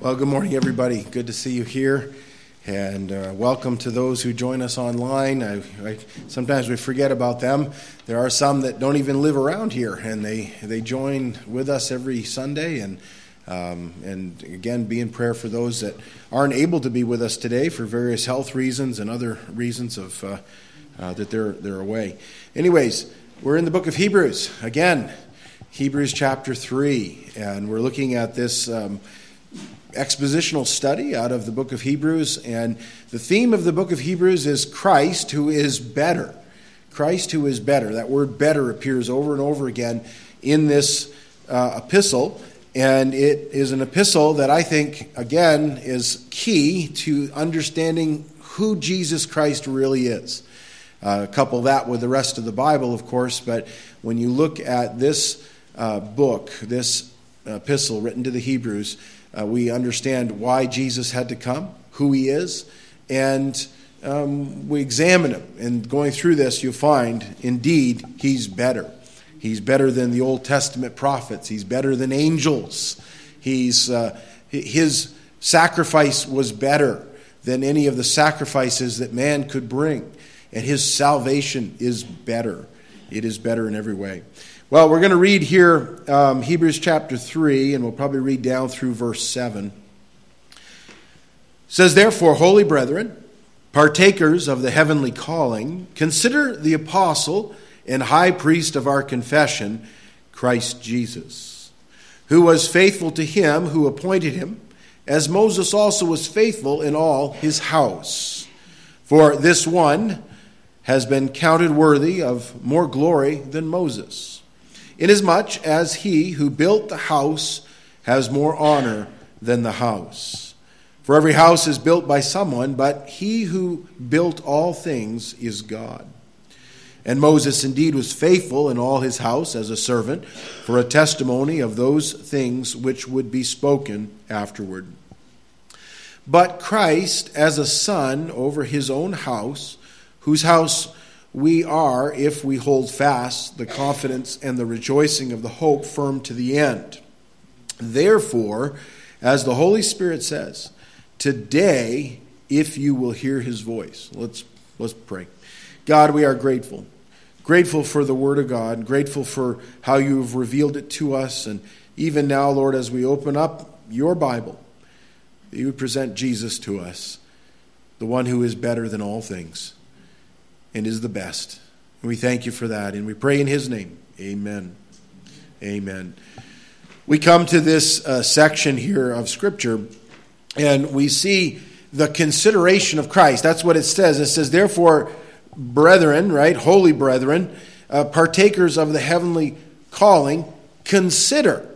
Well, good morning, everybody. Good to see you here. And uh, welcome to those who join us online. I, I, sometimes we forget about them. There are some that don't even live around here, and they, they join with us every Sunday. And, um, and again, be in prayer for those that aren't able to be with us today for various health reasons and other reasons of, uh, uh, that they're, they're away. Anyways, we're in the book of Hebrews. Again, Hebrews chapter 3. And we're looking at this. Um, expositional study out of the book of Hebrews, and the theme of the book of Hebrews is Christ who is better. Christ who is better. That word better appears over and over again in this uh, epistle, and it is an epistle that I think, again, is key to understanding who Jesus Christ really is. Uh, couple that with the rest of the Bible, of course, but when you look at this uh, book, this epistle written to the Hebrews, uh, we understand why Jesus had to come, who he is, and um, we examine him. And going through this, you'll find indeed he's better. He's better than the Old Testament prophets, he's better than angels. He's, uh, his sacrifice was better than any of the sacrifices that man could bring, and his salvation is better. It is better in every way. Well, we're going to read here um, Hebrews chapter 3, and we'll probably read down through verse 7. It says, Therefore, holy brethren, partakers of the heavenly calling, consider the apostle and high priest of our confession, Christ Jesus, who was faithful to him who appointed him, as Moses also was faithful in all his house. For this one has been counted worthy of more glory than Moses inasmuch as he who built the house has more honor than the house. For every house is built by someone, but he who built all things is God. And Moses indeed was faithful in all his house as a servant for a testimony of those things which would be spoken afterward. But Christ as a son over his own house, whose house we are if we hold fast the confidence and the rejoicing of the hope firm to the end. Therefore, as the Holy Spirit says, today, if you will hear his voice, let's, let's pray. God, we are grateful. Grateful for the Word of God, grateful for how you have revealed it to us. And even now, Lord, as we open up your Bible, you would present Jesus to us, the one who is better than all things and is the best. And we thank you for that. And we pray in his name. Amen. Amen. We come to this uh, section here of Scripture, and we see the consideration of Christ. That's what it says. It says, Therefore, brethren, right, holy brethren, uh, partakers of the heavenly calling, consider.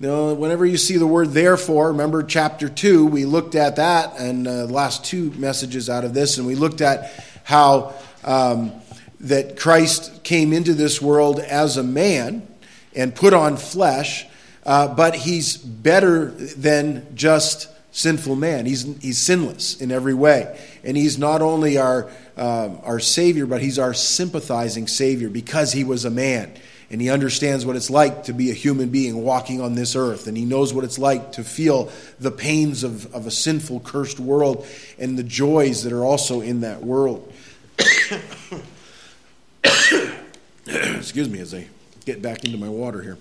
Know, whenever you see the word therefore, remember chapter 2, we looked at that and uh, the last two messages out of this, and we looked at how um, that Christ came into this world as a man and put on flesh, uh, but he's better than just sinful man. He's, he's sinless in every way. And he's not only our, um, our Savior, but he's our sympathizing Savior because he was a man. And he understands what it's like to be a human being walking on this earth. And he knows what it's like to feel the pains of, of a sinful, cursed world and the joys that are also in that world. Excuse me as I get back into my water here.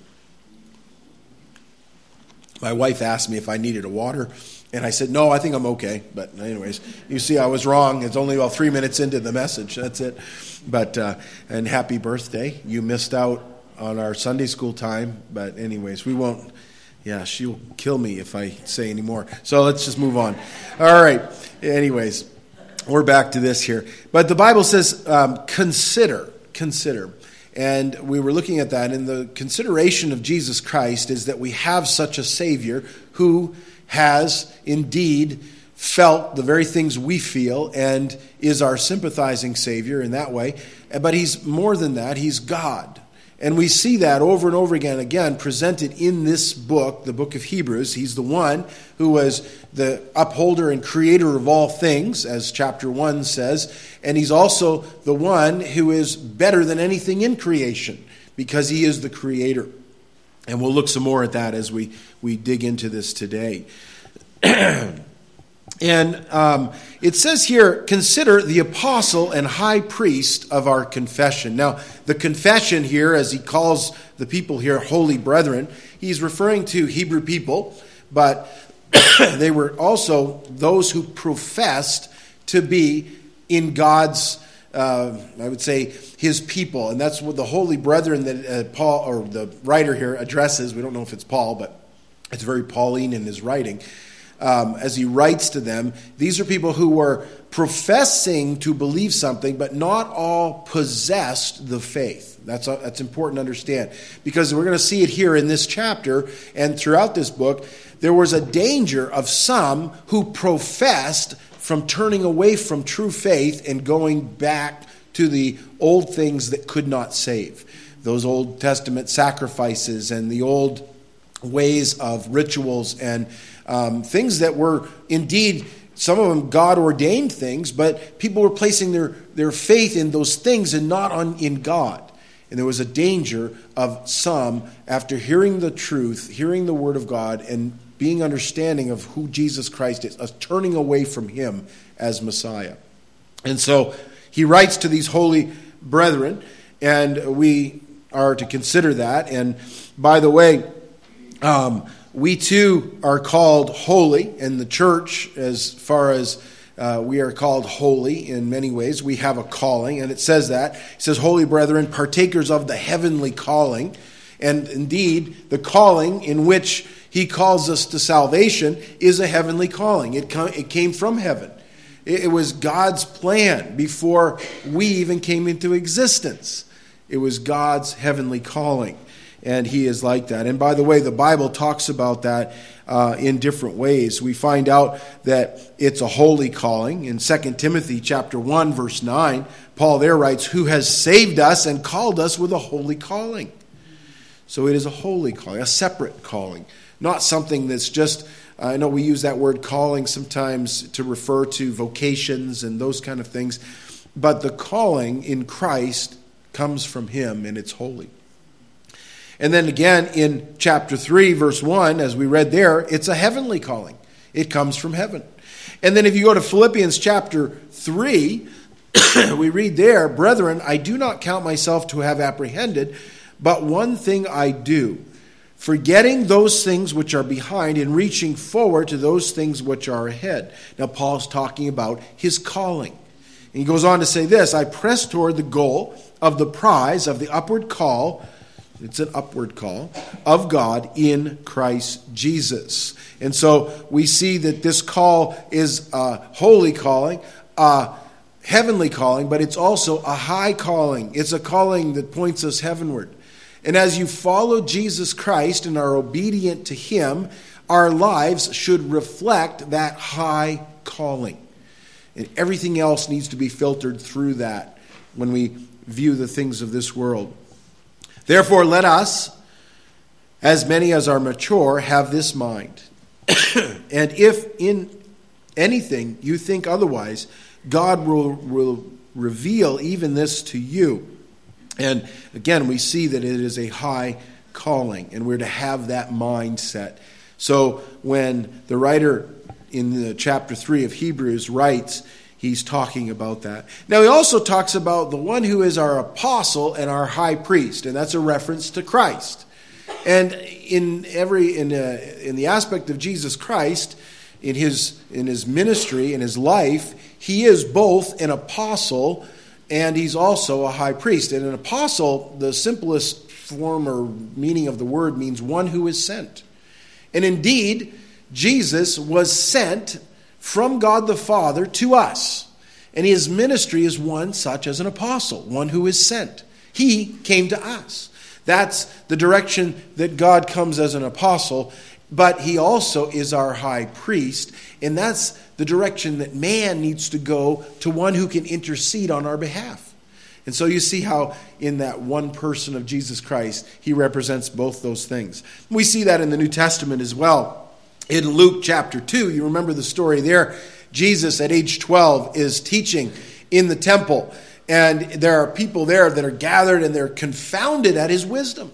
My wife asked me if I needed a water, and I said, No, I think I'm okay. But, anyways, you see, I was wrong. It's only about three minutes into the message. That's it. But, uh, and happy birthday. You missed out on our Sunday school time. But, anyways, we won't. Yeah, she'll kill me if I say any more. So let's just move on. All right. Anyways, we're back to this here. But the Bible says, um, consider, consider. And we were looking at that. And the consideration of Jesus Christ is that we have such a Savior who has indeed felt the very things we feel and is our sympathizing Savior in that way. But He's more than that, He's God. And we see that over and over again, again, presented in this book, the book of Hebrews. He's the one who was the upholder and creator of all things, as chapter 1 says. And he's also the one who is better than anything in creation, because he is the creator. And we'll look some more at that as we, we dig into this today. and um, it says here, consider the apostle and high priest of our confession. Now, the confession here, as he calls the people here holy brethren, he's referring to Hebrew people, but they were also those who professed to be in God's, uh, I would say, his people. And that's what the holy brethren that uh, Paul, or the writer here, addresses. We don't know if it's Paul, but it's very Pauline in his writing. Um, as he writes to them, these are people who were professing to believe something, but not all possessed the faith. That's, uh, that's important to understand because we're going to see it here in this chapter and throughout this book. There was a danger of some who professed from turning away from true faith and going back to the old things that could not save. Those Old Testament sacrifices and the old ways of rituals and um, things that were indeed some of them God ordained things, but people were placing their, their faith in those things and not on, in God. And there was a danger of some, after hearing the truth, hearing the word of God, and being understanding of who Jesus Christ is, us turning away from him as Messiah. And so he writes to these holy brethren, and we are to consider that. And by the way, um, we too are called holy in the church as far as uh, we are called holy in many ways. We have a calling, and it says that. It says, Holy brethren, partakers of the heavenly calling. And indeed, the calling in which he calls us to salvation is a heavenly calling. It, com- it came from heaven. It, it was God's plan before we even came into existence. It was God's heavenly calling and he is like that. And by the way, the Bible talks about that uh, in different ways. We find out that it's a holy calling. In 2 Timothy chapter 1 verse 9, Paul there writes, "Who has saved us and called us with a holy calling." So it is a holy calling, a separate calling, not something that's just I know we use that word calling sometimes to refer to vocations and those kind of things, but the calling in Christ comes from him and it's holy. And then again in chapter 3, verse 1, as we read there, it's a heavenly calling. It comes from heaven. And then if you go to Philippians chapter 3, we read there, Brethren, I do not count myself to have apprehended, but one thing I do, forgetting those things which are behind and reaching forward to those things which are ahead. Now, Paul's talking about his calling. And he goes on to say this I press toward the goal of the prize of the upward call it's an upward call of God in Christ Jesus. And so we see that this call is a holy calling, a heavenly calling, but it's also a high calling. It's a calling that points us heavenward. And as you follow Jesus Christ and are obedient to Him, our lives should reflect that high calling. And everything else needs to be filtered through that when we view the things of this world. Therefore, let us, as many as are mature, have this mind. and if in anything you think otherwise, God will, will reveal even this to you. And again, we see that it is a high calling, and we're to have that mindset. So when the writer in the chapter 3 of Hebrews writes, he's talking about that. Now, he also talks about the one who is our apostle and our high priest, and that's a reference to Christ. And in every in, uh, in the aspect of Jesus Christ, in his in his ministry in his life, he is both an apostle and he's also a high priest. And an apostle, the simplest form or meaning of the word means one who is sent. And indeed, Jesus was sent from God the Father to us. And his ministry is one such as an apostle, one who is sent. He came to us. That's the direction that God comes as an apostle, but he also is our high priest, and that's the direction that man needs to go to one who can intercede on our behalf. And so you see how, in that one person of Jesus Christ, he represents both those things. We see that in the New Testament as well in Luke chapter 2, you remember the story there. Jesus, at age 12, is teaching in the temple, and there are people there that are gathered and they're confounded at his wisdom.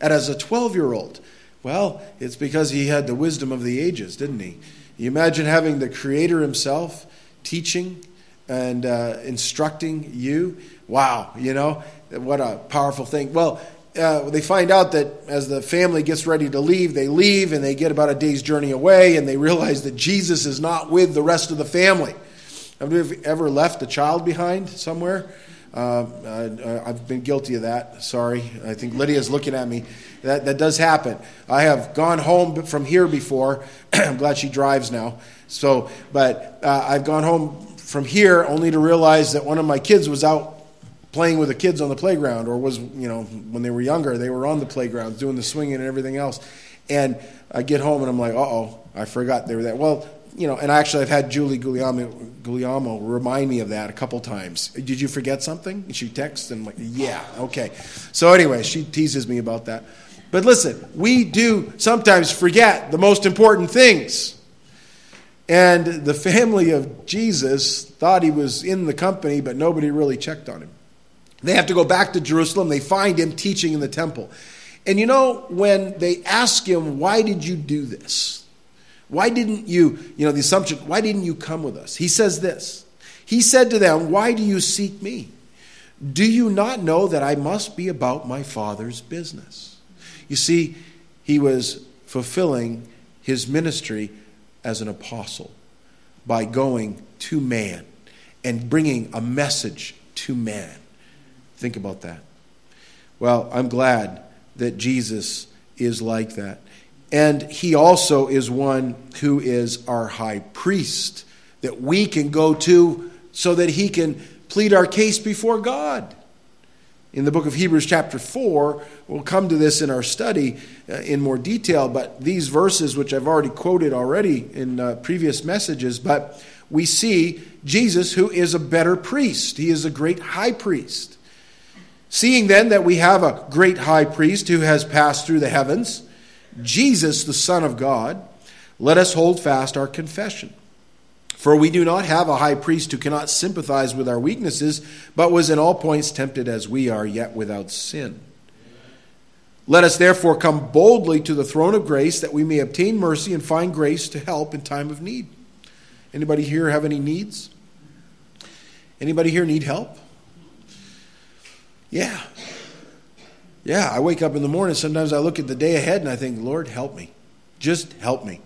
And as a 12 year old, well, it's because he had the wisdom of the ages, didn't he? You imagine having the Creator Himself teaching and uh, instructing you. Wow, you know, what a powerful thing. Well, uh, they find out that as the family gets ready to leave, they leave and they get about a day's journey away and they realize that Jesus is not with the rest of the family. Have you ever left a child behind somewhere? Uh, uh, I've been guilty of that. Sorry. I think Lydia's looking at me. That, that does happen. I have gone home from here before. I'm glad she drives now. So, but uh, I've gone home from here only to realize that one of my kids was out playing with the kids on the playground or was, you know, when they were younger, they were on the playground doing the swinging and everything else. And I get home and I'm like, oh, I forgot they were there. Well, you know, and actually I've had Julie Guglielmo, Guglielmo remind me of that a couple times. Did you forget something? And she texts and I'm like, yeah, okay. So anyway, she teases me about that. But listen, we do sometimes forget the most important things. And the family of Jesus thought he was in the company, but nobody really checked on him. They have to go back to Jerusalem. They find him teaching in the temple. And you know, when they ask him, Why did you do this? Why didn't you, you know, the assumption, why didn't you come with us? He says this. He said to them, Why do you seek me? Do you not know that I must be about my Father's business? You see, he was fulfilling his ministry as an apostle by going to man and bringing a message to man. Think about that. Well, I'm glad that Jesus is like that. And he also is one who is our high priest that we can go to so that he can plead our case before God in the book of Hebrews, chapter 4. We'll come to this in our study uh, in more detail, but these verses, which I've already quoted already in uh, previous messages, but we see Jesus, who is a better priest. He is a great high priest. Seeing then that we have a great high priest who has passed through the heavens, Jesus, the Son of God, let us hold fast our confession. For we do not have a high priest who cannot sympathize with our weaknesses, but was in all points tempted as we are, yet without sin. Let us therefore come boldly to the throne of grace that we may obtain mercy and find grace to help in time of need. Anybody here have any needs? Anybody here need help? Yeah. Yeah, I wake up in the morning, sometimes I look at the day ahead and I think, Lord, help me. Just help me.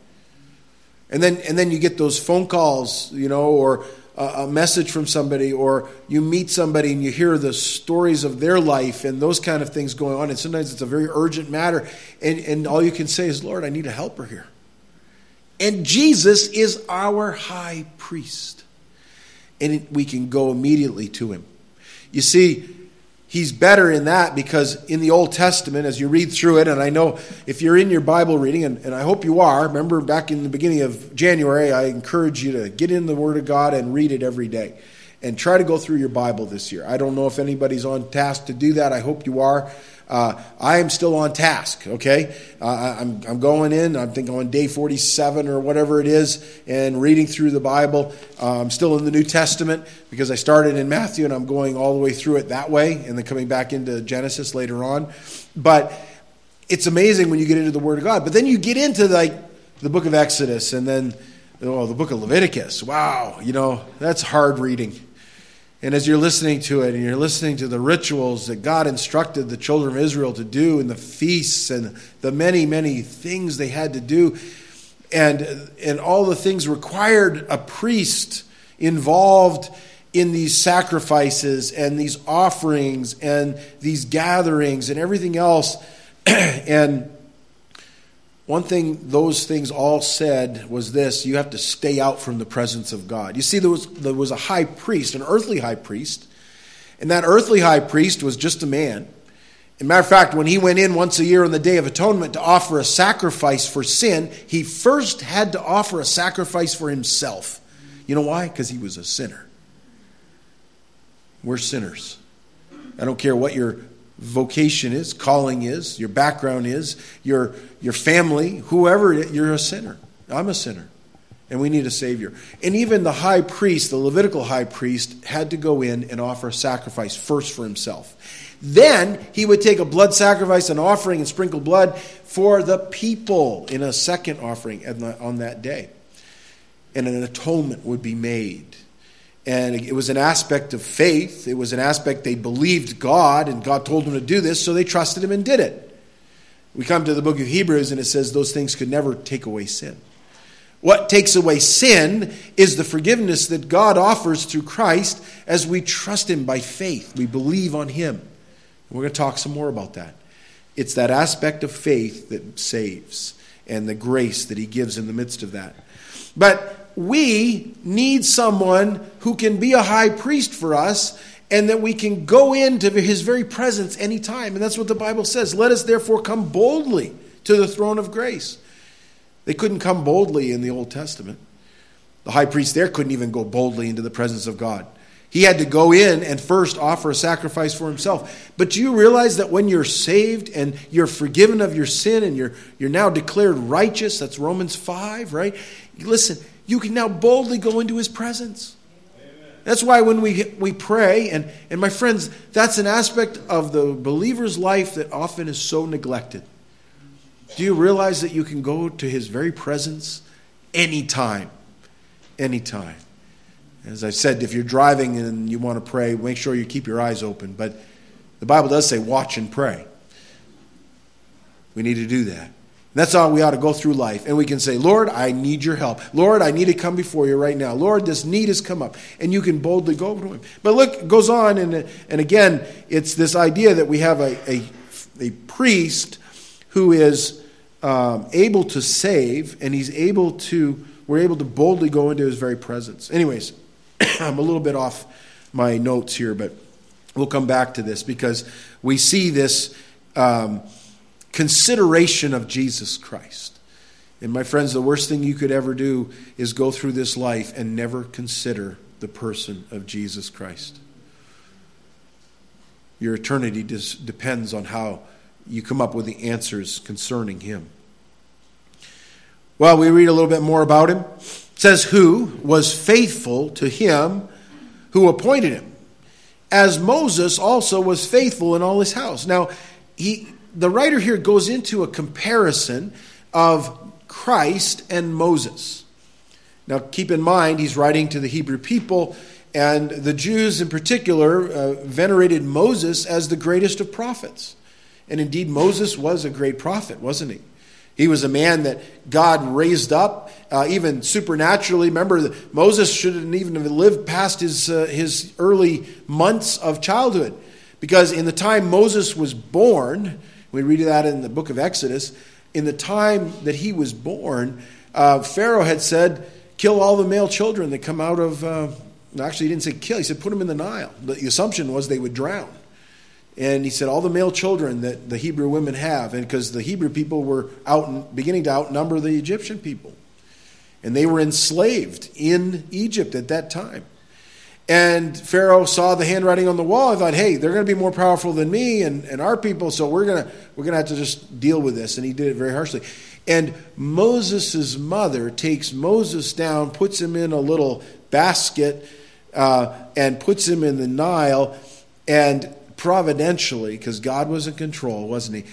And then, and then you get those phone calls, you know, or a, message from somebody, or you meet somebody and you hear the stories of their life and those kind of things going on. And sometimes it's a very urgent matter. And, and all you can say is, Lord, I need a helper here. And Jesus is our high priest. And we can go immediately to him. You see, he's better in that because in the Old Testament, as you read through it, and I know if you're in your Bible reading, and, and, I hope you are, remember back in the beginning of January, I encourage you to get in the Word of God and read it every day. And try to go through your Bible this year. I don't know if anybody's on task to do that. I hope you are. Uh, I am still on task, okay? Uh, I'm, I'm going in, I think on day 47 or whatever it is, and reading through the Bible. Uh, I'm still in the New Testament because I started in Matthew and I'm going all the way through it that way and then coming back into Genesis later on. But it's amazing when you get into the Word of God. But then you get into like the book of Exodus and then oh, the book of Leviticus. Wow, you know, that's hard reading. And as you're listening to it and you're listening to the rituals that God instructed the children of Israel to do and the feasts and the many, many things they had to do, and, and all the things required a priest involved in these sacrifices and these offerings and these gatherings and everything else. and one thing those things all said was this you have to stay out from the presence of God. You see, there was, there was a high priest, an earthly high priest, and that earthly high priest was just a man. As matter of fact, when he went in once a year on the Day of Atonement to offer a sacrifice for sin, he first had to offer a sacrifice for himself. You know why? Because he was a sinner. We're sinners. I don't care what your vocation is, calling is, your background is, your, your family, whoever, you're a sinner. I'm a sinner. And we need a Savior. And even the high priest, the Levitical high priest, had to go in and offer a sacrifice first for himself. Then he would take a blood sacrifice, an offering, and sprinkle blood for the people in a second offering on that day. and an atonement would be made. And it was an aspect of faith. It was an aspect they believed God, and God told them to do this, so they trusted Him and did it. We come to the book of Hebrews, and it says those things could never take away sin. What takes away sin is the forgiveness that God offers through Christ as we trust Him by faith. We believe on Him. We're going to talk some more about that. It's that aspect of faith that saves and the grace that He gives in the midst of that. But we need someone who can be a high priest for us and that we can go into His very presence anytime. And that's what the Bible says. Let us therefore come boldly to the throne of grace. They couldn't come boldly in the Old Testament. The high priest there couldn't even go boldly into the presence of God. He had to go in and first offer a sacrifice for himself. But do you realize that when you're saved and you're forgiven of your sin and you're, you're now declared righteous, that's Romans 5, right? Listen, you can now boldly go into his presence. That's why when we, we pray, and, and my friends, that's an aspect of the believer's life that often is so neglected. Do you realize that you can go to his very presence anytime? Anytime. As I said, if you're driving and you want to pray, make sure you keep your eyes open. But the Bible does say, watch and pray. We need to do that. That's how we ought to go through life. And we can say, Lord, I need your help. Lord, I need to come before you right now. Lord, this need has come up. And you can boldly go to him. But look, it goes on, and, and again, it's this idea that we have a, a, a priest who is um, able to save, and he's able to, we're able to boldly go into his very presence. Anyways, I'm a little bit off my notes here, but we'll come back to this because we see this um, consideration of Jesus Christ. And my friends, the worst thing you could ever do is go through this life and never consider the person of Jesus Christ. Your eternity depends on how you come up with the answers concerning him. Well, we read a little bit more about him. It says, Who was faithful to him who appointed him, as Moses also was faithful in all his house. Now, he, the writer here goes into a comparison of Christ and Moses. Now, keep in mind, he's writing to the Hebrew people, and the Jews in particular uh, venerated Moses as the greatest of prophets. And indeed, Moses was a great prophet, wasn't he? He was a man that God raised up, uh, even supernaturally. Remember, Moses shouldn't even have lived past his, uh, his early months of childhood. Because in the time Moses was born, we read that in the book of Exodus, in the time that he was born, uh, Pharaoh had said, Kill all the male children that come out of. Uh, actually, he didn't say kill, he said put them in the Nile. The assumption was they would drown. And he said, all the male children that the Hebrew women have, and because the Hebrew people were out beginning to outnumber the Egyptian people. And they were enslaved in Egypt at that time. And Pharaoh saw the handwriting on the wall and thought, hey, they're going to be more powerful than me and, and our people, so we're going to we're going to have to just deal with this. And he did it very harshly. And Moses' mother takes Moses down, puts him in a little basket, uh, and puts him in the Nile. And providentially, because God was in control, wasn't he?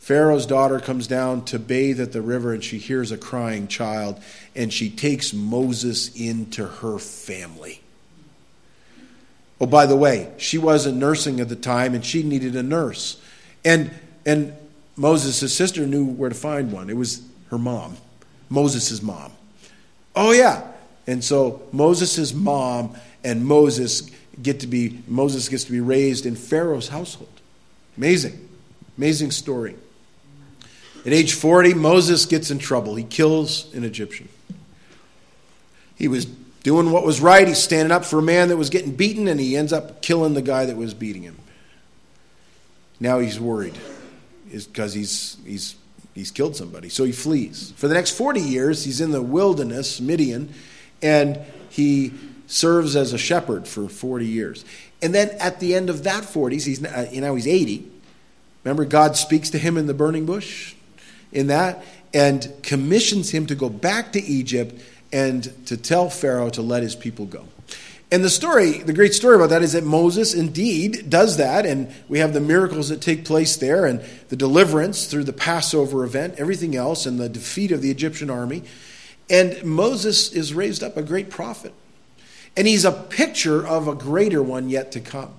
Pharaoh's daughter comes down to bathe at the river and she hears a crying child and she takes Moses into her family. Oh, by the way, she wasn't nursing at the time and she needed a nurse. And, and Moses' sister knew where to find one. It was her mom, Moses' mom. Oh, yeah. And so Moses' mom and Moses get to be, Moses gets to be raised in Pharaoh's household. Amazing. Amazing story. At age 40, Moses gets in trouble. He kills an Egyptian. He was doing what was right. He's standing up for a man that was getting beaten, and he ends up killing the guy that was beating him. Now he's worried because he's, he's, he's killed somebody. So he flees. For the next 40 years, he's in the wilderness, Midian, and he serves as a shepherd for 40 years. And then at the end of that 40s, he's, uh, he's 80. Remember, God speaks to him in the burning bush in that and commissions him to go back to Egypt and to tell Pharaoh to let his people go. And the story, the great story about that is that Moses indeed does that, and we have the miracles that take place there, and the deliverance through the Passover event, everything else, and the defeat of the Egyptian army. And Moses is raised up a great prophet. And he's a picture of a greater one yet to come.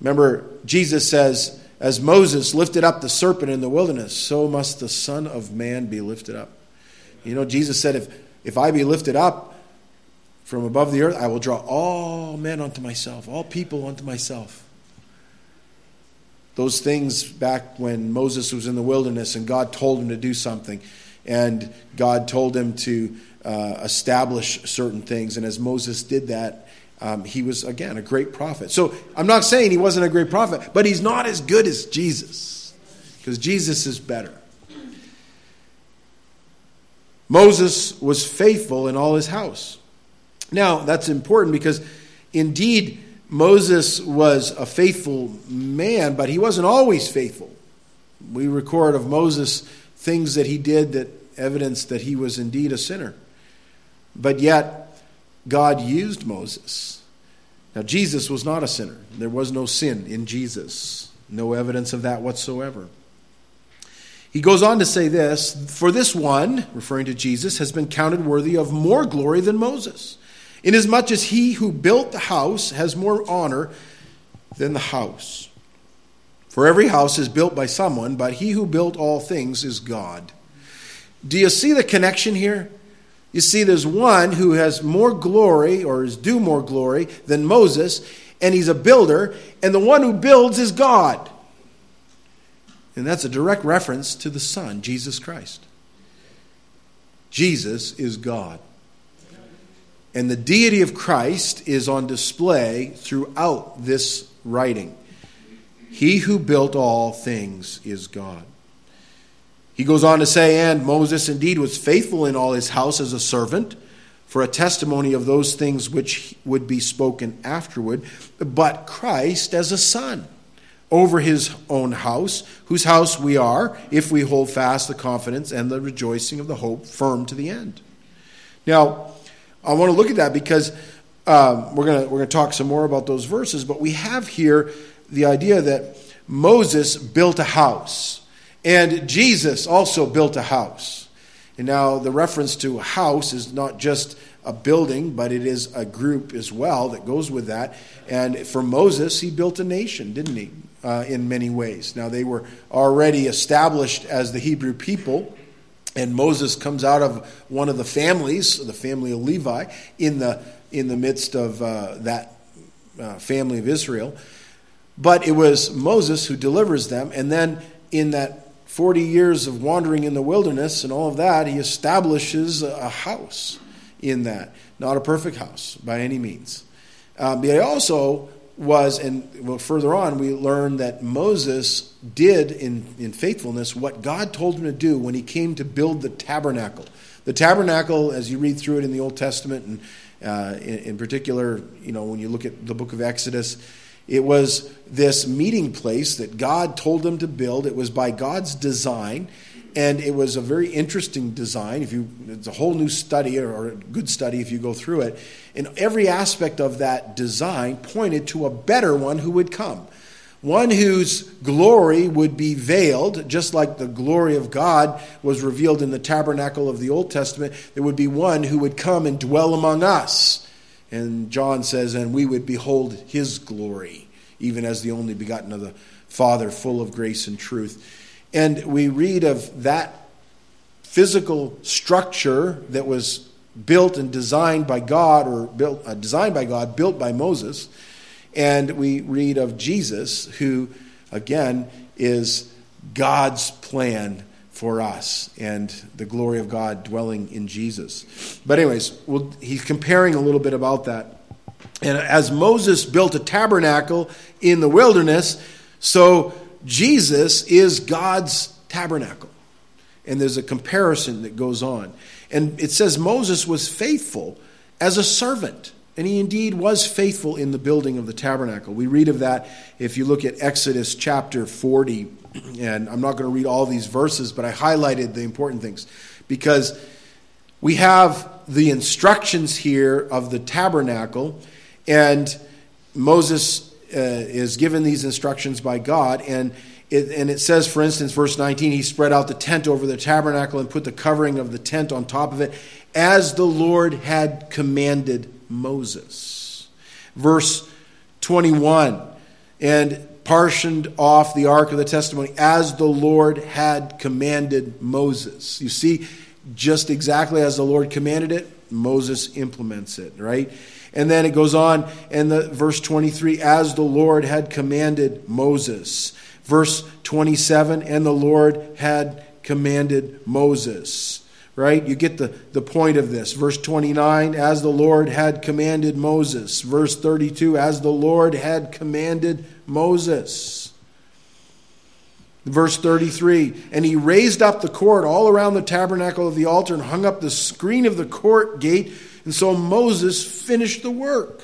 Remember, Jesus says, As Moses lifted up the serpent in the wilderness, so must the Son of Man be lifted up. You know, Jesus said, If, if I be lifted up from above the earth, I will draw all men unto myself, all people unto myself. Those things back when Moses was in the wilderness and God told him to do something, and God told him to uh, establish certain things. And as Moses did that, um, he was, again, a great prophet. So I'm not saying he wasn't a great prophet, but he's not as good as Jesus, because Jesus is better. Moses was faithful in all his house. Now, that's important because indeed, Moses was a faithful man, but he wasn't always faithful. We record of Moses things that he did that evidence that he was indeed a sinner. But yet, God used Moses. Now, Jesus was not a sinner. There was no sin in Jesus, no evidence of that whatsoever. He goes on to say this For this one, referring to Jesus, has been counted worthy of more glory than Moses, inasmuch as he who built the house has more honor than the house. For every house is built by someone, but he who built all things is God. Do you see the connection here? You see, there's one who has more glory or is due more glory than Moses, and he's a builder, and the one who builds is God. And that's a direct reference to the Son, Jesus Christ. Jesus is God. And the deity of Christ is on display throughout this writing. He who built all things is God. He goes on to say, And Moses indeed was faithful in all his house as a servant for a testimony of those things which would be spoken afterward, but Christ as a son over his own house, whose house we are, if we hold fast the confidence and the rejoicing of the hope firm to the end. Now, I want to look at that because um, we're going we're going to talk some more about those verses, but we have here the idea that Moses built a house. And Jesus also built a house. And now the reference to a house is not just a building, but it is a group as well that goes with that. And for Moses, he built a nation, didn't he? Uh, in many ways. Now, they were already established as the Hebrew people, and Moses comes out of one of the families, the family of Levi, in the, in the midst of uh, that uh, family of Israel. But it was Moses who delivers them, and then in that 40 years of wandering in the wilderness and all of that, he establishes a house in that. Not a perfect house by any means. Uh, but he also was, and well, further on, we learn that Moses did in, in faithfulness what God told him to do when he came to build the tabernacle. The tabernacle, as you read through it in the Old Testament, and uh, in, in particular, you know, when you look at the book of Exodus, it was this meeting place that God told them to build. It was by God's design, and it was a very interesting design. If you, it's a whole new study or a good study if you go through it. And every aspect of that design pointed to a better one who would come. One whose glory would be veiled, just like the glory of God was revealed in the tabernacle of the Old Testament. There would be one who would come and dwell among us and John says, and we would behold his glory, even as the only begotten of the Father, full of grace and truth. And we read of that physical structure that was built and designed by God, or built, uh, designed by God, built by Moses. And we read of Jesus, who, again, is God's plan for us and the glory of God dwelling in Jesus. But, anyways, we'll, he's comparing a little bit about that. And as Moses built a tabernacle in the wilderness, so Jesus is God's tabernacle. And there's a comparison that goes on. And it says Moses was faithful as a servant. And he indeed was faithful in the building of the tabernacle. We read of that if you look at Exodus chapter 40, and I'm not going to read all these verses, but I highlighted the important things because we have the instructions here of the tabernacle, and Moses uh, is given these instructions by God, and it, and it says, for instance, verse 19, he spread out the tent over the tabernacle and put the covering of the tent on top of it, as the Lord had commanded Moses. Verse 21, and partitioned off the ark of the testimony as the Lord had commanded Moses. You see, just exactly as the Lord commanded it, Moses implements it, right? And then it goes on, and the verse 23, as the Lord had commanded Moses. Verse 27, and the Lord had commanded Moses. Right? You get the, the point of this. Verse 29, as the Lord had commanded Moses. Verse 32, as the Lord had commanded Moses. Verse 33 And he raised up the court all around the tabernacle of the altar and hung up the screen of the court gate. And so Moses finished the work.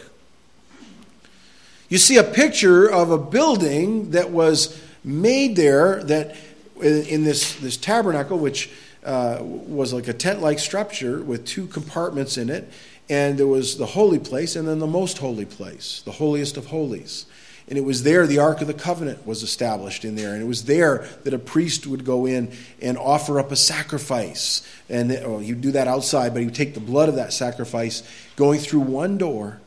You see a picture of a building that was made there that in this, this tabernacle, which uh, was like a tent like structure with two compartments in it. And there was the holy place and then the most holy place, the holiest of holies. And it was there the Ark of the Covenant was established in there. And it was there that a priest would go in and offer up a sacrifice. And oh, he'd do that outside, but he would take the blood of that sacrifice going through one door,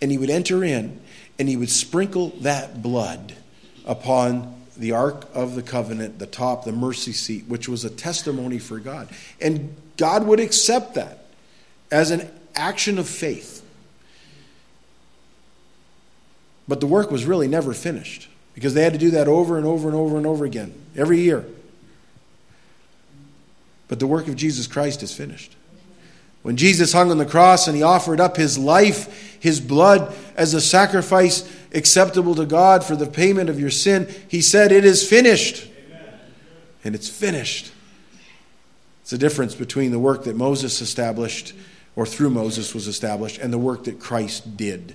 and he would enter in, and he would sprinkle that blood upon the Ark of the Covenant, the top, the mercy seat, which was a testimony for God. And God would accept that as an action of faith. But the work was really never finished because they had to do that over and over and over and over again every year. But the work of Jesus Christ is finished. When Jesus hung on the cross and he offered up his life, his blood, as a sacrifice acceptable to God for the payment of your sin, he said, It is finished. Amen. And it's finished. It's the difference between the work that Moses established, or through Moses was established, and the work that Christ did.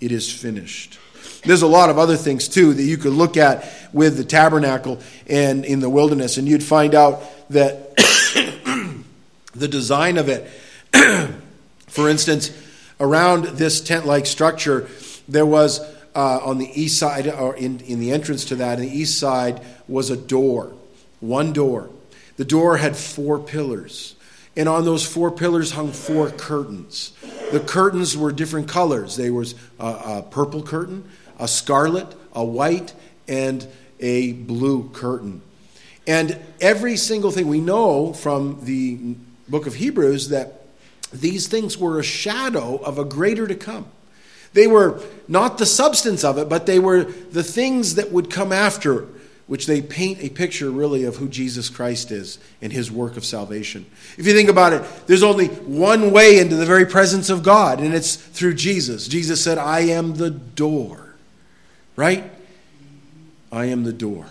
It is finished. There's a lot of other things too that you could look at with the tabernacle and in the wilderness, and you'd find out that the design of it, for instance, around this tent like structure, there was uh, on the east side, or in, in the entrance to that, in the east side, was a door, one door. The door had four pillars. And on those four pillars hung four curtains. The curtains were different colors. There was a, a purple curtain, a scarlet, a white, and a blue curtain. And every single thing we know from the book of Hebrews that these things were a shadow of a greater to come. They were not the substance of it, but they were the things that would come after, which they paint a picture really of who Jesus Christ is and his work of salvation. If you think about it, there's only one way into the very presence of God, and it's through Jesus. Jesus said, I am the door. Right? I am the door.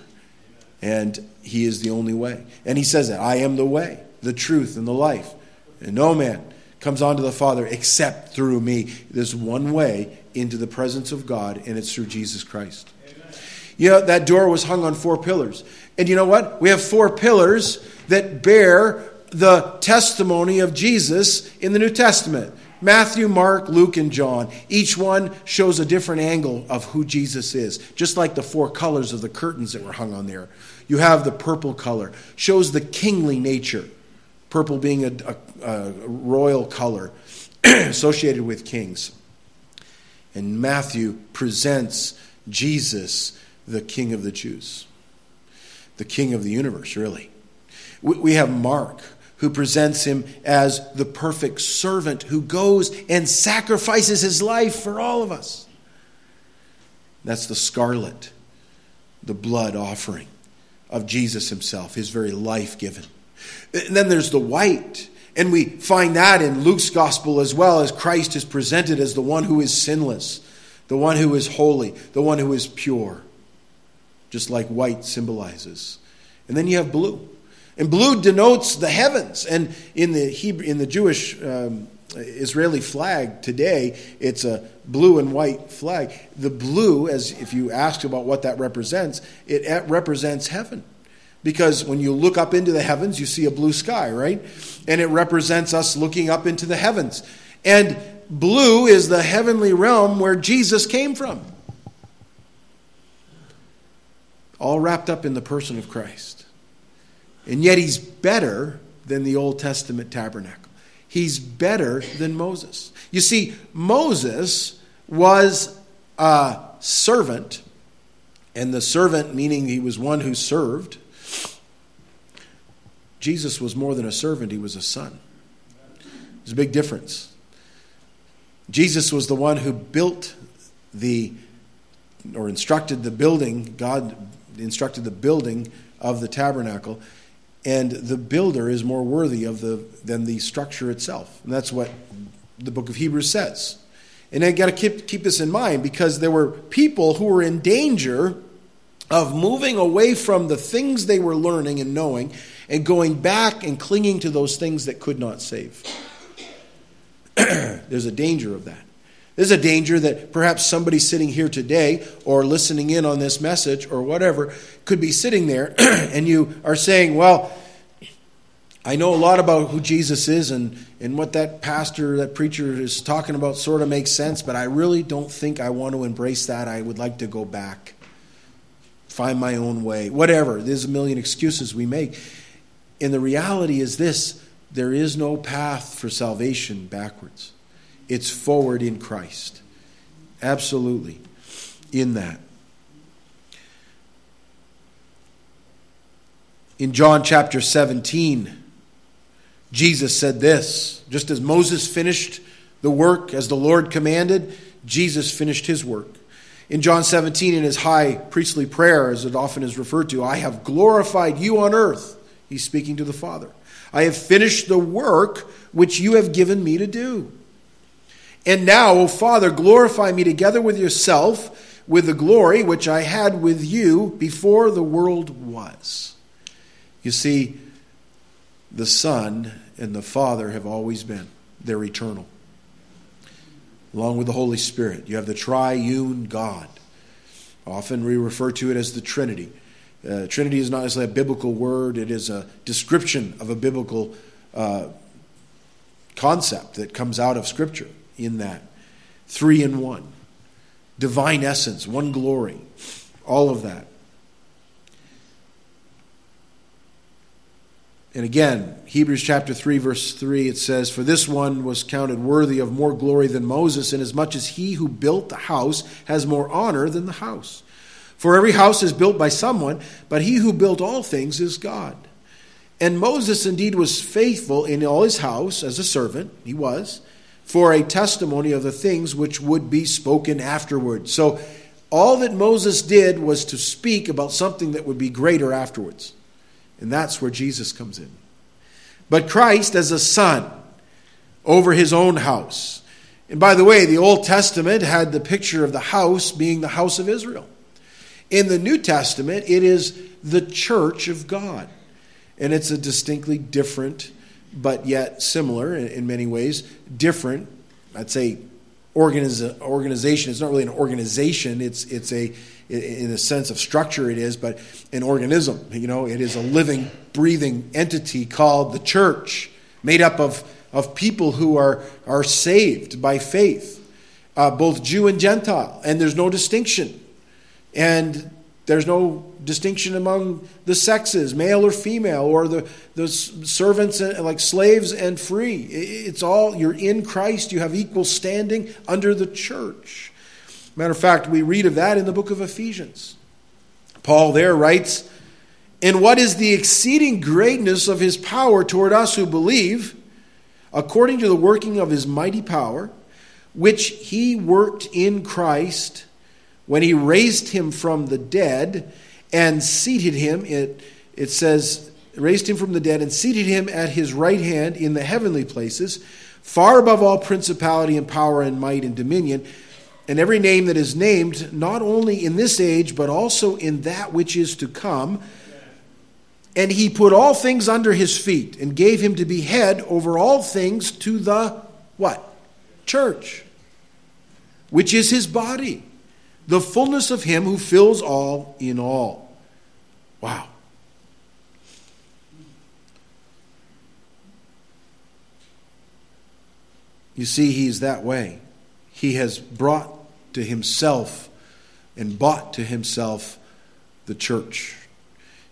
And he is the only way. And he says that I am the way, the truth, and the life. And no man comes onto the Father except through me. There's one way into the presence of God, and it's through Jesus Christ. Amen. You know, that door was hung on four pillars. And you know what? We have four pillars that bear the testimony of Jesus in the New Testament. Matthew, Mark, Luke, and John. Each one shows a different angle of who Jesus is, just like the four colors of the curtains that were hung on there. You have the purple color, shows the kingly nature, purple being a, a, a royal color associated with kings. And Matthew presents Jesus, the King of the Jews, the King of the universe, really. We have Mark who presents him as the perfect servant who goes and sacrifices his life for all of us. That's the scarlet, the blood offering of Jesus himself, his very life given. And then there's the white. And we find that in Luke's gospel as well, as Christ is presented as the one who is sinless, the one who is holy, the one who is pure, just like white symbolizes. And then you have blue. And blue denotes the heavens. And in the Hebrew, in the Jewish um, Israeli flag today, it's a blue and white flag. The blue, as if you ask about what that represents, it represents heaven. Because when you look up into the heavens, you see a blue sky, right? And it represents us looking up into the heavens. And blue is the heavenly realm where Jesus came from. all wrapped up in the person of Christ. And yet he's better than the Old Testament tabernacle. He's better than Moses. You see, Moses was a servant, and the servant meaning he was one who served. Jesus was more than a servant, he was a son. There's a big difference. Jesus was the one who built the, or instructed the building, God instructed the building of the tabernacle, and the builder is more worthy of the, than the structure itself. And that's what the book of Hebrews says. And I got to keep, keep this in mind because there were people who were in danger of moving away from the things they were learning and knowing and going back and clinging to those things that could not save. There's a danger of that. There's a danger that perhaps somebody sitting here today or listening in on this message or whatever could be sitting there and you are saying, Well, I know a lot about who Jesus is and, and what that pastor, that preacher is talking about sort of makes sense, but I really don't think I want to embrace that. I would like to go back, find my own way, whatever. There's a million excuses we make. And the reality is this there is no path for salvation backwards, it's forward in Christ. Absolutely. In that. In John chapter 17, Jesus said this just as Moses finished the work as the Lord commanded, Jesus finished his work. In John 17, in his high priestly prayer, as it often is referred to, I have glorified you on earth. He's speaking to the Father. I have finished the work which you have given me to do. And now, O Father, glorify me together with yourself with the glory which I had with you before the world was. You see, the Son and the Father have always been, they're eternal. Along with the Holy Spirit, you have the triune God. Often we refer to it as the Trinity. Uh, Trinity is not necessarily a biblical word, it is a description of a biblical uh, concept that comes out of Scripture in that. Three in one. Divine essence, one glory, all of that. And again, Hebrews chapter 3, verse 3, it says, For this one was counted worthy of more glory than Moses, inasmuch as he who built the house has more honor than the house. For every house is built by someone, but he who built all things is God. And Moses indeed was faithful in all his house as a servant, he was, for a testimony of the things which would be spoken afterward. So all that Moses did was to speak about something that would be greater afterwards. And that's where Jesus comes in. But Christ as a son over his own house. And by the way, the Old Testament had the picture of the house being the house of Israel. In the New Testament, it is the church of God. And it's a distinctly different, but yet similar in, many ways, different, I'd say, organiz- organization. It's not really an organization, it's, it's a, in a sense of structure, it is, but an organism. You know, it is a living, breathing entity called the church, made up of, of people who are, are saved by faith, uh, both Jew and Gentile. And there's no distinction. And there's no distinction among the sexes, male or female, or the, the servants like slaves and free. It's all, you're in Christ, you have equal standing under the church. Matter of fact, we read of that in the book of Ephesians. Paul there writes, And what is the exceeding greatness of his power toward us who believe, according to the working of his mighty power, which he worked in Christ when he raised him from the dead and seated him, it, it says, raised him from the dead and seated him at his right hand in the heavenly places, far above all principality and power and might and dominion, and every name that is named, not only in this age, but also in that which is to come. And he put all things under his feet and gave him to be head over all things to the what? Church, which is his body the fullness of Him who fills all in all. Wow. You see, He's that way. He has brought to Himself and bought to Himself the church.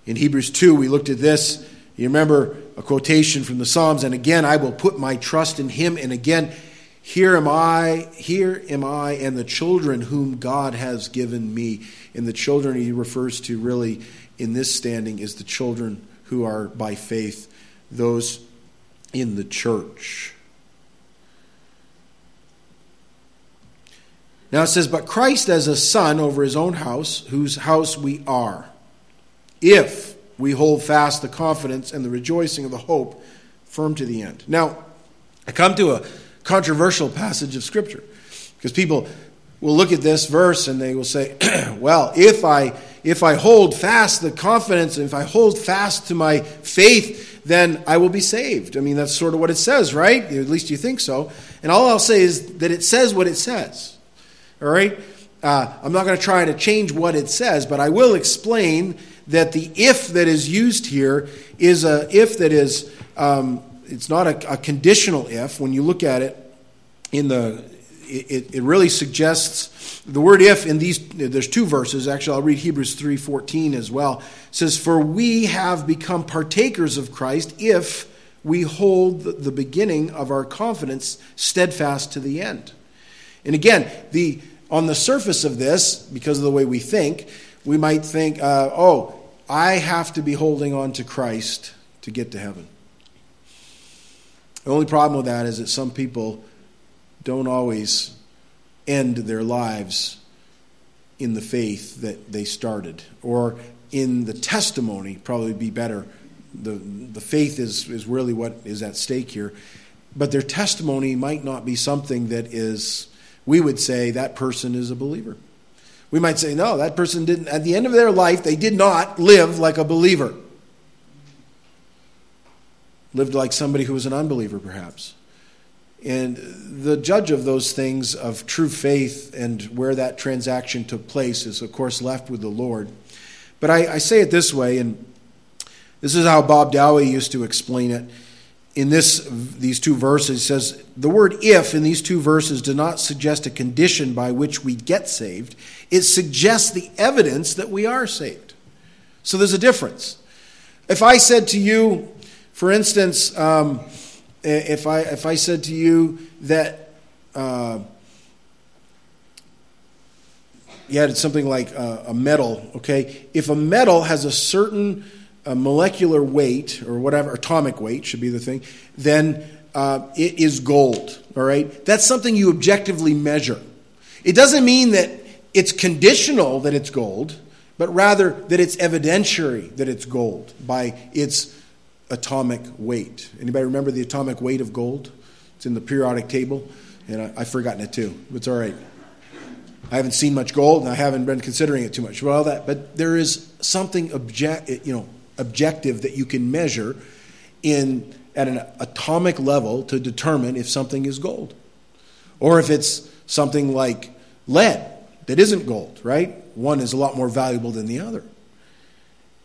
In Hebrews 2, we looked at this. You remember a quotation from the Psalms, and again, I will put my trust in him. And again, here am I, here am I, and the children whom God has given me. And the children he refers to really in this standing is the children who are by faith, those in the church. Now it says, But Christ as a son over his own house, whose house we are, if we hold fast the confidence and the rejoicing of the hope firm to the end. Now, I come to a controversial passage of Scripture because people will look at this verse and they will say, well, if I if I hold fast the confidence, if I hold fast to my faith, then I will be saved. I mean, that's sort of what it says, right? At least you think so. And all I'll say is that it says what it says. All right? Uh, I'm not going to try to change what it says, but I will explain that the if that is used here is a if that is, um, it's not a, a conditional if. When you look at it in the it, it really suggests the word if in these there's two verses actually i'll read hebrews 3.14 as well it says for we have become partakers of christ if we hold the beginning of our confidence steadfast to the end and again the on the surface of this because of the way we think we might think uh, oh i have to be holding on to christ to get to heaven the only problem with that is that some people don't always end their lives in the faith that they started or in the testimony probably be better. The, the faith is, is really what is at stake here. But their testimony might not be something that is we would say that person is a believer. We might say no that person didn't at the end of their life they did not live like a believer lived like somebody who was an unbeliever perhaps and the judge of those things of true faith and where that transaction took place is, of course, left with the Lord. But I, I say it this way, and this is how Bob Dowie used to explain it. In this, these two verses, says the word if in these two verses does not suggest a condition by which we get saved. It suggests the evidence that we are saved. So there's a difference. If I said to you, for instance, um, if I if I said to you that uh, you had something like a, a, metal, okay? If a metal has a certain uh, molecular weight or whatever, atomic weight should be the thing, then uh, it is gold. All right, that's something you objectively measure. It doesn't mean that it's conditional that it's gold, but rather that it's evidentiary that it's gold by its atomic weight. Anybody remember the atomic weight of gold? It's in the periodic table, and I, have forgotten it too. It's all right. I haven't seen much gold, and I haven't been considering it too much. Well, that, but there is something object, you know, objective that you can measure in at an atomic level to determine if something is gold, or if it's something like lead that isn't gold. Right? One is a lot more valuable than the other,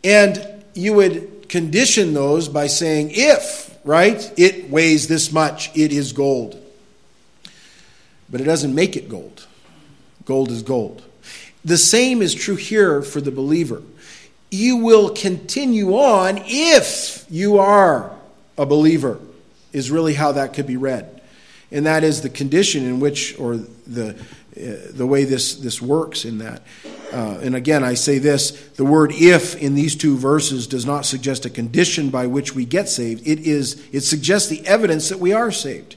and you would condition those by saying, if, right, it weighs this much, it is gold. But it doesn't make it gold. Gold is gold. The same is true here for the believer. You will continue on if you are a believer, is really how that could be read. And that is the condition in which, or the, uh, the way this, this works in that. Uh, and again, I say this the word if in these two verses does not suggest a condition by which we get saved. It, is, it suggests the evidence that we are saved,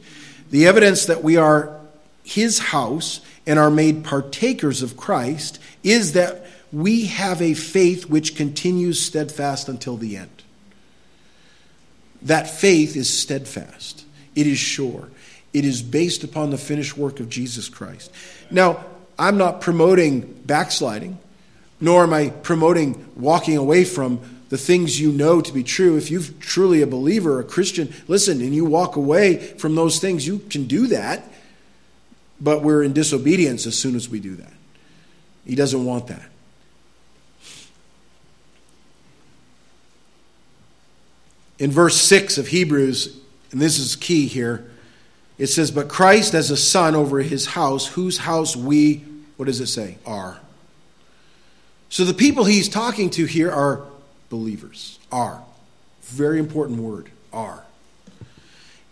the evidence that we are his house and are made partakers of Christ is that we have a faith which continues steadfast until the end. That faith is steadfast, it is sure, it is based upon the finished work of Jesus Christ. Now, I'm not promoting backsliding, nor am I promoting walking away from the things you know to be true. If you're truly a believer, a Christian, listen, and you walk away from those things, you can do that, but we're in disobedience as soon as we do that. He doesn't want that. In verse 6 of Hebrews, and this is key here, it says, But Christ as a son over his house, whose house we, what does it say, are. So the people he's talking to here are believers. Are. Very important word. Are.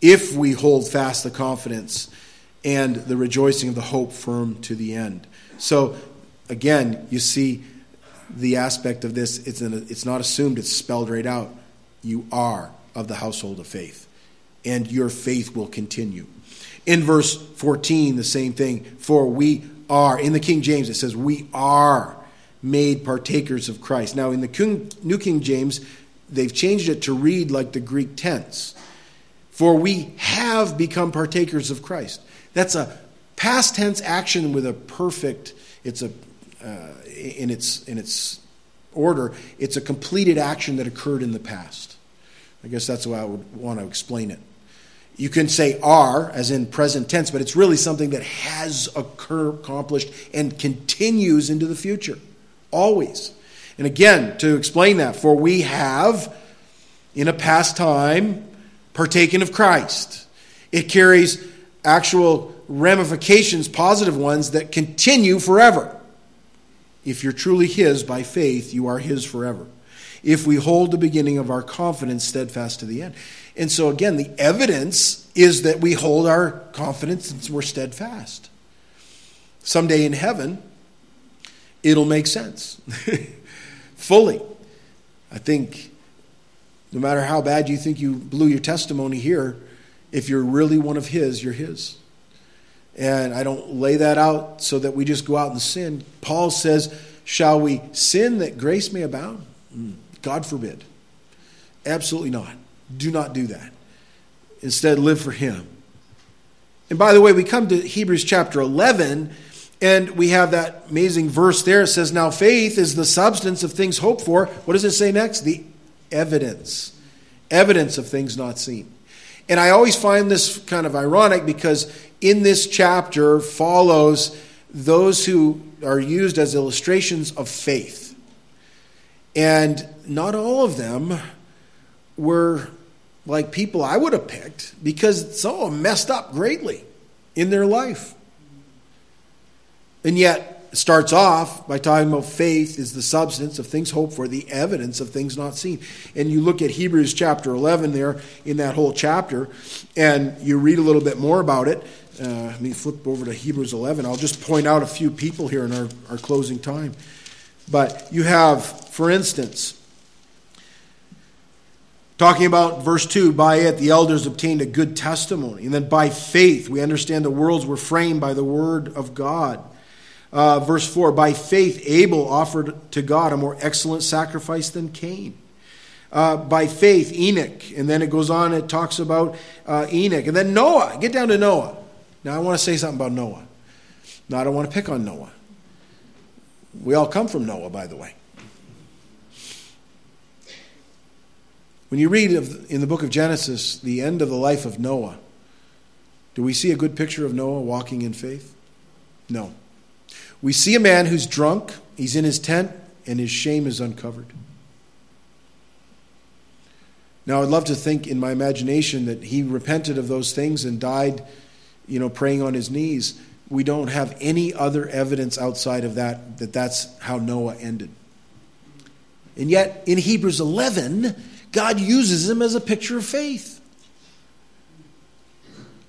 If we hold fast the confidence and the rejoicing of the hope firm to the end. So again, you see the aspect of this, it's, an, it's not assumed, it's spelled right out. You are of the household of faith, and your faith will continue. In verse 14, the same thing. For we are, in the King James, it says, we are made partakers of Christ. Now, in the New King James, they've changed it to read like the Greek tense. For we have become partakers of Christ. That's a past tense action with a perfect, it's a, uh, in, its, in its order, it's a completed action that occurred in the past. I guess that's way I would want to explain it. You can say are, as in present tense, but it's really something that has accomplished and continues into the future. Always. And again, to explain that, for we have, in a past time, partaken of Christ. It carries actual ramifications, positive ones, that continue forever. If you're truly His by faith, you are His forever. If we hold the beginning of our confidence steadfast to the end. And so, again, the evidence is that we hold our confidence and we're steadfast. Someday in heaven, it'll make sense fully. I think no matter how bad you think you blew your testimony here, if you're really one of His, you're His. And I don't lay that out so that we just go out and sin. Paul says, Shall we sin that grace may abound? Hmm. God forbid. Absolutely not. Do not do that. Instead, live for Him. And by the way, we come to Hebrews chapter 11, and we have that amazing verse there. It says, Now faith is the substance of things hoped for. What does it say next? The evidence. Evidence of things not seen. And I always find this kind of ironic because in this chapter follows those who are used as illustrations of faith. And not all of them were like people I would have picked because some of them messed up greatly in their life. And yet, it starts off by talking about faith is the substance of things hoped for, the evidence of things not seen. And you look at Hebrews chapter 11 there in that whole chapter, and you read a little bit more about it. Uh, let me flip over to Hebrews 11. I'll just point out a few people here in our, our closing time. But you have, for instance, Talking about verse 2, by it the elders obtained a good testimony. And then by faith, we understand the worlds were framed by the word of God. Uh, verse 4, by faith Abel offered to God a more excellent sacrifice than Cain. Uh, by faith, Enoch. And then it goes on, it talks about uh, Enoch. And then Noah. Get down to Noah. Now, I want to say something about Noah. Now, I don't want to pick on Noah. We all come from Noah, by the way. When you read in the book of Genesis the end of the life of Noah, do we see a good picture of Noah walking in faith? No. We see a man who's drunk, he's in his tent, and his shame is uncovered. Now, I'd love to think in my imagination that he repented of those things and died, you know, praying on his knees. We don't have any other evidence outside of that that that's how Noah ended. And yet, in Hebrews 11, God uses him as a picture of faith.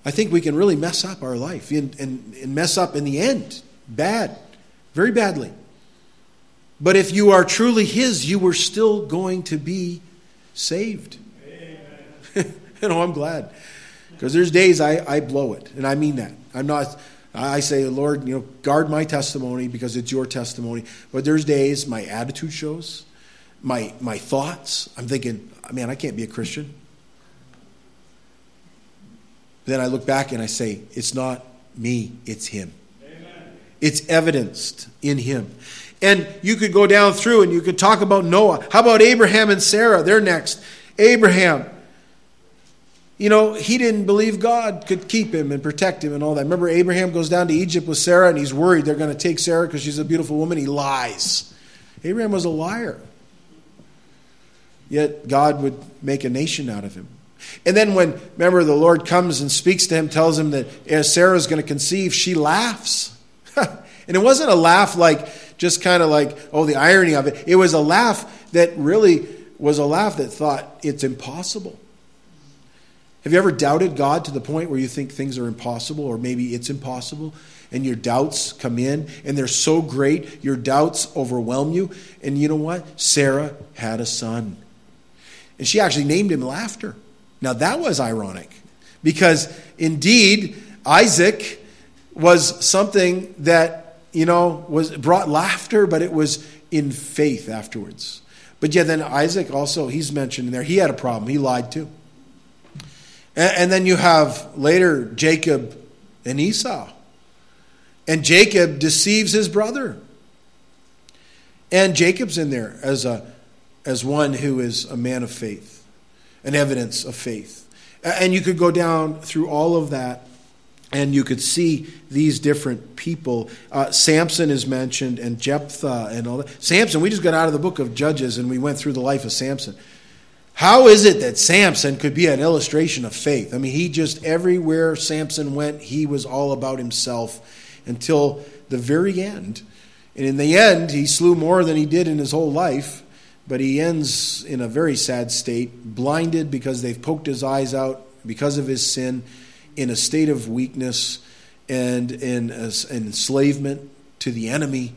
I think we can really mess up our life and, and, and mess up in the end. Bad. Very badly. But if you are truly His, you were still going to be saved. you know, I'm glad. Because there's days I, I blow it, and I mean that. I'm not, I say, Lord, you know, guard my testimony because it's your testimony. But there's days my attitude shows, my, my thoughts. I'm thinking, man, I can't be a Christian. Then I look back and I say, it's not me, it's Him. It's evidenced in him. And you could go down through and you could talk about Noah. How about Abraham and Sarah? They're next. Abraham, you know, he didn't believe God could keep him and protect him and all that. Remember, Abraham goes down to Egypt with Sarah and he's worried they're going to take Sarah because she's a beautiful woman. He lies. Abraham was a liar. Yet God would make a nation out of him. And then when, remember, the Lord comes and speaks to him, tells him that as Sarah's going to conceive, she laughs. and it wasn't a laugh like just kind of like, oh, the irony of it. It was a laugh that really was a laugh that thought it's impossible. Have you ever doubted God to the point where you think things are impossible or maybe it's impossible? And your doubts come in and they're so great, your doubts overwhelm you. And you know what? Sarah had a son. And she actually named him Laughter. Now that was ironic because indeed, Isaac was something that, you know, was brought laughter, but it was in faith afterwards. But yeah, then Isaac also, he's mentioned in there, he had a problem. He lied too. And, and then you have later Jacob and Esau. And Jacob deceives his brother. And Jacob's in there as, a, as one who is a man of faith, an evidence of faith. And you could go down through all of that and you could see these different people. Uh, Samson is mentioned, and Jephthah, and all that. Samson, we just got out of the book of Judges and we went through the life of Samson. How is it that Samson could be an illustration of faith? I mean, he just, everywhere Samson went, he was all about himself until the very end. And in the end, he slew more than he did in his whole life, but he ends in a very sad state, blinded because they've poked his eyes out because of his sin, in a state of weakness and in enslavement to the enemy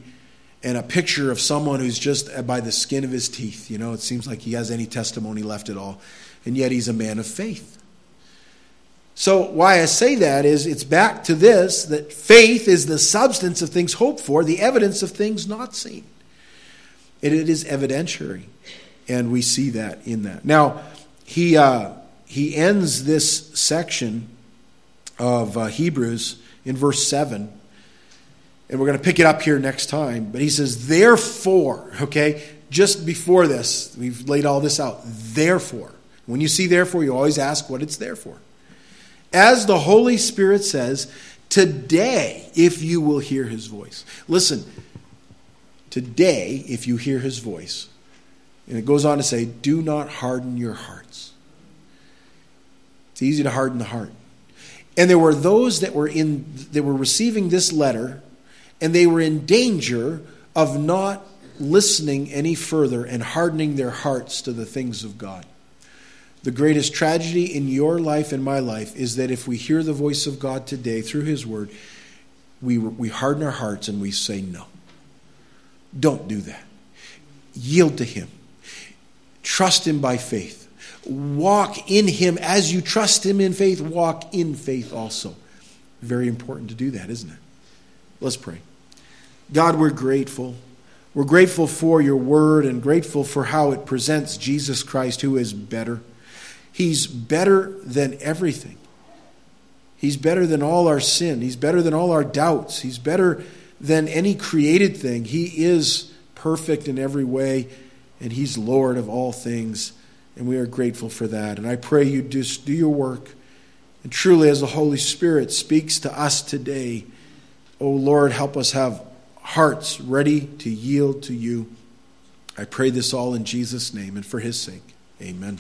and a picture of someone who's just by the skin of his teeth. You know, it seems like he has any testimony left at all. And yet he's a man of faith. So, why I say that is it's back to this that faith is the substance of things hoped for, the evidence of things not seen. And it is evidentiary. And we see that in that. Now, he, uh, he ends this section of uh, Hebrews in verse 7 and we're going to pick it up here next time. But he says, therefore, okay, just before this, we've laid all this out. Therefore, when you see therefore, you always ask what it's there for. As the Holy Spirit says, today, if you will hear his voice. Listen, today, if you hear his voice, and it goes on to say, do not harden your hearts. It's easy to harden the heart. And there were those that were in that were receiving this letter and they were in danger of not listening any further and hardening their hearts to the things of God. The greatest tragedy in your life and my life is that if we hear the voice of God today through His Word, we, we harden our hearts and we say no. Don't do that. Yield to Him. Trust Him by faith. Walk in Him as you trust Him in faith, walk in faith also. Very important to do that, isn't it? Let's pray. God, we're grateful. We're grateful for your word and grateful for how it presents Jesus Christ, who is better. He's better than everything. He's better than all our sin. He's better than all our doubts. He's better than any created thing. He is perfect in every way, and He's Lord of all things. And we are grateful for that. And I pray you just do your work. And truly, as the Holy Spirit speaks to us today, oh Lord, help us have hearts ready to yield to you. I pray this all in Jesus' name and for his sake. Amen.